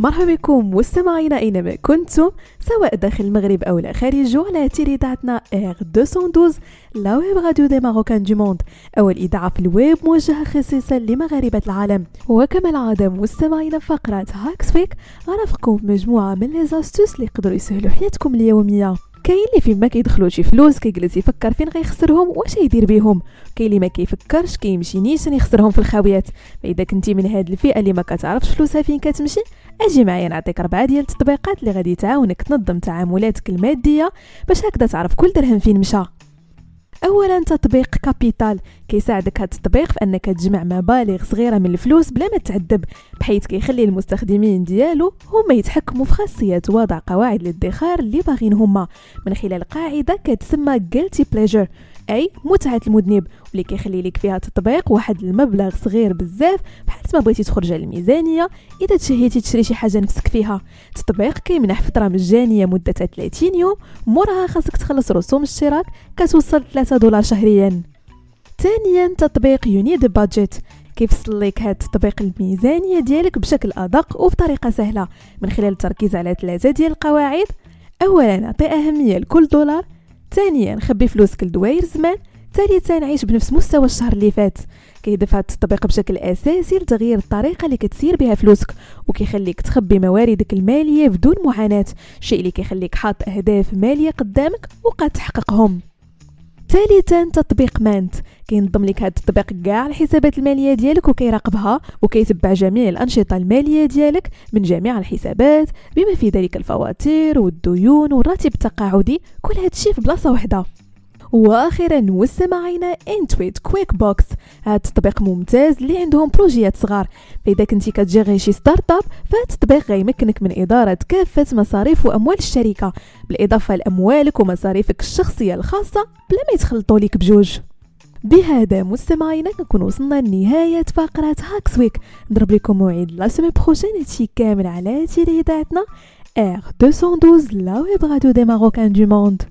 مرحبا بكم مستمعينا أينما كنتم سواء داخل المغرب أو لا خارجه على أثير إذاعتنا R 212 la web radio des Marocains du monde أو الإذاعة في الويب موجهة خصيصا لمغاربة العالم. وكما العادة مستمعينا فقرة Hacks Week غنرافقكم بمجموعه من les astuces اللي يقدروا يسهلوا حياتكم اليومية. كاين اللي فين ما كيدخلوا شي فلوس كيجلس يفكر فين غيخسرهم واش يدير بهم كاين اللي ما كيفكرش كيمشي نيشان يخسرهم في الخاويات. فإذا كنتي من هاد الفئة اللي ما كتعرفش فلوسها فين كتمشي أجي معايا نعطيك اربعه ديال التطبيقات اللي غادي تعاونك تنظم تعاملاتك المادية باش هكذا تعرف كل درهم فين مشى. اولا تطبيق كابيتال. كيساعدك هذا التطبيق في أنك تجمع مبالغ صغيرة من الفلوس بلا ما تعذب بحيث كيخلي المستخدمين ديالو هما يتحكموا في خاصيه وضع قواعد الادخار اللي باغين هما من خلال قاعدة كتسمى guilty pleasure. أي متعة المذنب واللي كيخلي لك فيها تطبيق واحد المبلغ صغير بزاف بحال ما بغيتي تخرج على الميزانية إذا تشهيتي تشري شي حاجة نفسك فيها. التطبيق كيمنح فترة مجانية مدتها 30 يوم موراها خاصك تخلص رسوم الاشتراك كتوصل 3 دولار شهريا. ثانيا تطبيق يونيد بادجيت كيفصل لك هاد التطبيق الميزانية ديالك بشكل أدق وبطريقة سهلة. من خلال التركيز على ثلاثة ديال القواعد اولا أعطي أهمية لكل دولار. ثانيا خبي فلوسك لدواير زمان ثالثا عيش بنفس مستوى الشهر اللي فات. كيضيف هذا التطبيق بشكل أساسي لتغيير الطريقة اللي كتسير بها فلوسك وكيخليك تخبي مواردك المالية بدون معاناة شيء اللي كيخليك حاط أهداف مالية قدامك وقد تحققهم. ثالثا تطبيق مانت. كينظم لك هذا التطبيق كاع الحسابات المالية ديالك وكيراقبها وكيتبع جميع الأنشطة المالية ديالك من جميع الحسابات بما في ذلك الفواتير والديون والراتب التقاعدي كل هذا الشيء في بلاصة واحدة وأخيرا مستمعينا Intuit QuickBooks هذا التطبيق ممتاز اللي عندهم بروجيات صغار. فاذا كنتي كتجيري شي start-up فهاد التطبيق غيمكنك من إدارة كافة مصاريف وأموال الشركة. بالإضافة لأموالك ومصاريفك الشخصية الخاصة بلا ما يتخلطوا لك بجوج. بهذا مستمعينا نكون وصلنا لنهاية فقرة Hacks Week نضرب لكم موعد la semaine prochaine هادشي كامل على أثير إذاعتنا. R 212 la web radio des Marocains du monde